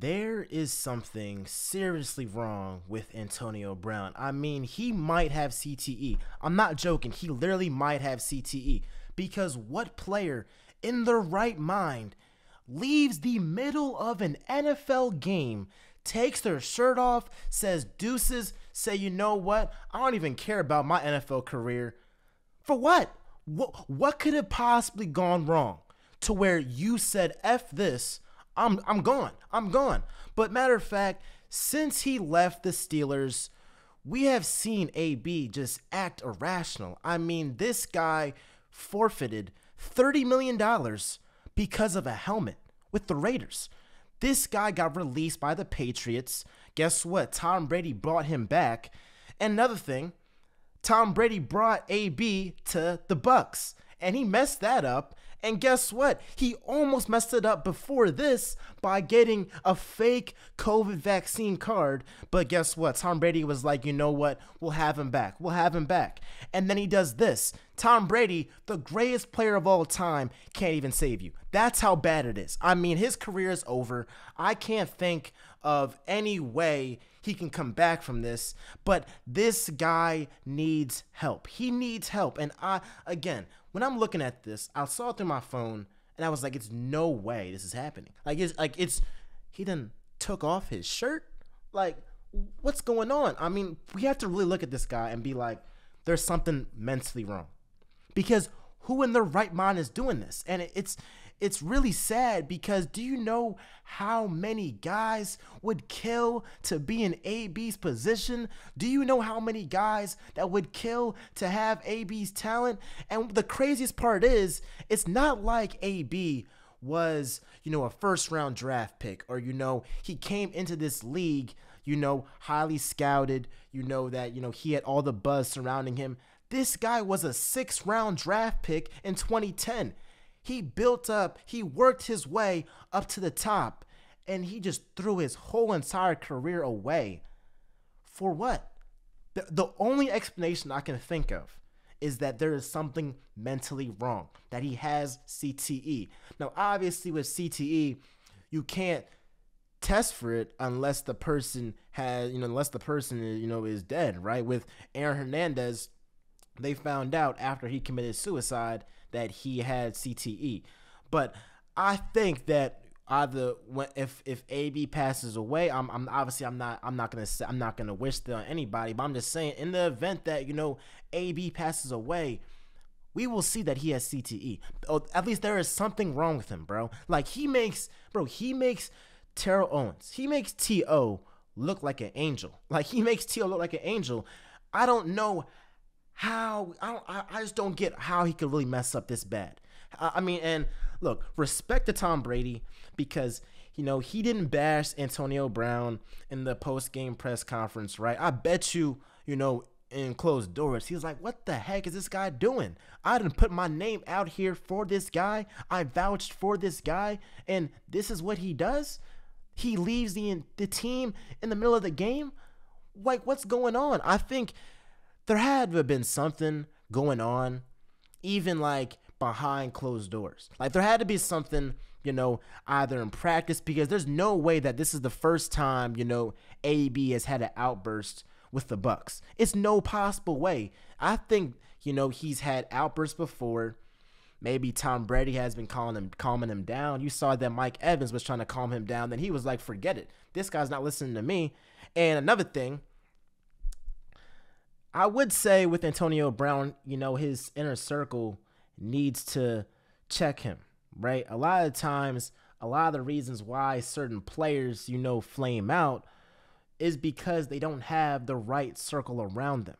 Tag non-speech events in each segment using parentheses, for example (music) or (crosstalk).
there is something seriously wrong with Antonio Brown. I mean, he might have CTE. I'm not joking. He literally might have CTE because what player in their right mind leaves the middle of an NFL game, takes their shirt off, says deuces, say, you know what? I don't even care about my NFL career. For what? What, what could have possibly gone wrong to where you said F this? I'm I'm gone. I'm gone. But matter of fact, since he left the Steelers, we have seen AB just act irrational. I mean, this guy forfeited $30 million because of a helmet with the Raiders. This guy got released by the Patriots. Guess what? Tom Brady brought him back. Another thing, Tom Brady brought AB to the Bucks and he messed that up and guess what? He almost messed it up before this by getting a fake COVID vaccine card. But guess what? Tom Brady was like, you know what? We'll have him back. We'll have him back. And then he does this. Tom Brady, the greatest player of all time, can't even save you. That's how bad it is. I mean, his career is over. I can't think of any way he can come back from this, but this guy needs help. He needs help. And I, again, when I'm looking at this, I saw it through my phone and I was like, it's no way this is happening. Like it's like it's he done took off his shirt. Like what's going on? I mean, we have to really look at this guy and be like, there's something mentally wrong. Because who in their right mind is doing this? And it's it's really sad because do you know how many guys would kill to be in AB's position? Do you know how many guys that would kill to have AB's talent? And the craziest part is, it's not like AB was, you know, a first round draft pick or, you know, he came into this league, you know, highly scouted, you know, that, you know, he had all the buzz surrounding him. This guy was a six round draft pick in 2010. He built up, he worked his way up to the top, and he just threw his whole entire career away. For what? The, the only explanation I can think of is that there is something mentally wrong, that he has CTE. Now, obviously, with CTE, you can't test for it unless the person has, you know, unless the person, you know, is dead, right? With Aaron Hernandez, they found out after he committed suicide that he had CTE. But I think that either when if if AB passes away, I'm I'm obviously I'm not I'm not gonna say, I'm not gonna wish that on anybody, but I'm just saying in the event that you know AB passes away, we will see that he has CTE. Or oh, at least there is something wrong with him, bro. Like he makes bro, he makes Terrell Owens, he makes T.O. look like an angel. Like he makes T.O. look like an angel. I don't know how I don't I, I just don't get how he could really mess up this bad. I, I mean, and look, respect to Tom Brady because you know he didn't bash Antonio Brown in the post game press conference, right? I bet you, you know, in closed doors, he was like, "What the heck is this guy doing? I didn't put my name out here for this guy. I vouched for this guy, and this is what he does. He leaves the the team in the middle of the game. Like, what's going on? I think." There had to have been something going on, even like behind closed doors. Like there had to be something, you know, either in practice because there's no way that this is the first time, you know, AB has had an outburst with the Bucks. It's no possible way. I think, you know, he's had outbursts before. Maybe Tom Brady has been calling him calming him down. You saw that Mike Evans was trying to calm him down. Then he was like, forget it. This guy's not listening to me. And another thing, I would say with Antonio Brown, you know, his inner circle needs to check him, right? A lot of times, a lot of the reasons why certain players, you know, flame out is because they don't have the right circle around them.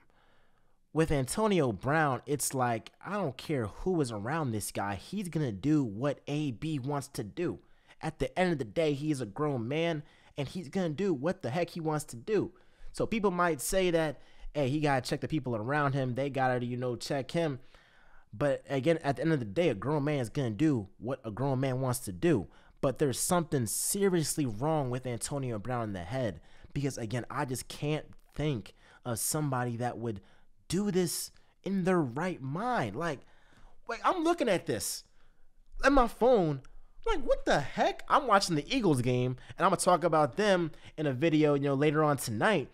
With Antonio Brown, it's like, I don't care who is around this guy, he's going to do what AB wants to do. At the end of the day, he's a grown man and he's going to do what the heck he wants to do. So people might say that hey, he got to check the people around him. They got to, you know, check him. But again, at the end of the day, a grown man is to do what a grown man wants to do. But there's something seriously wrong with Antonio Brown in the head. Because again, I just can't think of somebody that would do this in their right mind. Like, wait, I'm looking at this. At my phone, like, what the heck? I'm watching the Eagles game, and I'm gonna talk about them in a video, you know, later on tonight.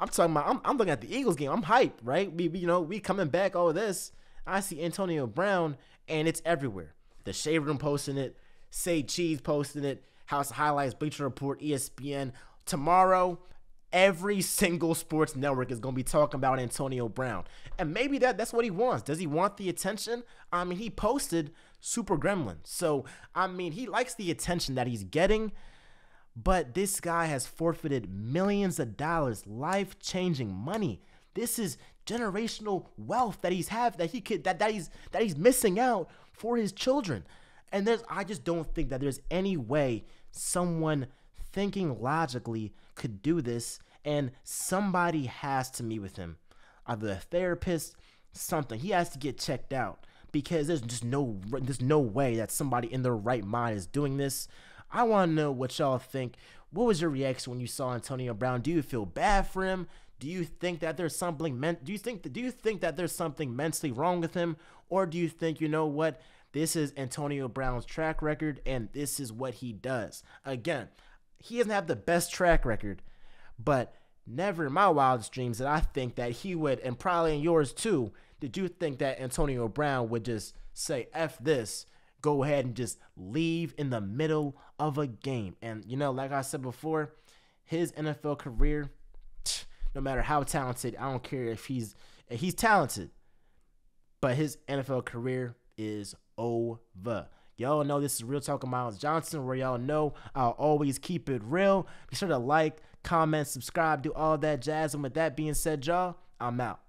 I'm talking about. I'm, I'm looking at the Eagles game. I'm hyped, right? We, we, you know, we coming back. All of this. I see Antonio Brown, and it's everywhere. The Shade Room posting it. Say Cheese posting it. House Highlights, Bleacher Report, ESPN. Tomorrow, every (laughs) single sports network is going to be talking about Antonio Brown. And maybe that that's what he wants. Does he want the attention? I mean, he posted Super Gremlin. So, I mean, he likes the attention that he's getting. But this guy has forfeited millions of dollars, life-changing money. This is generational wealth that he's have that he could that, that he's that he's missing out for his children. And there's I just don't think that there's any way someone thinking logically could do this and somebody has to meet with him. Either a therapist, something. He has to get checked out because there's just no there's no way that somebody in their right mind is doing this. I want to know what y'all think. What was your reaction when you saw Antonio Brown? Do you feel bad for him? Do you think that there's something meant? Do you think that, do you think that there's something mentally wrong with him, or do you think you know what? This is Antonio Brown's track record, and this is what he does. Again, he doesn't have the best track record, but never in my wildest dreams did I think that he would, and probably in yours too, did you think that Antonio Brown would just say F this, go ahead and just leave in the middle of a game? And, you know, like I said before, his NFL career, (tsk) no matter how talented, I don't care if he's if he's talented, but his NFL career is over. Y'all know this is Real Talk of Miles Johnson, where y'all know I'll always keep it real. Be sure to like, comment, subscribe, do all that jazz. And with that being said, y'all, I'm out.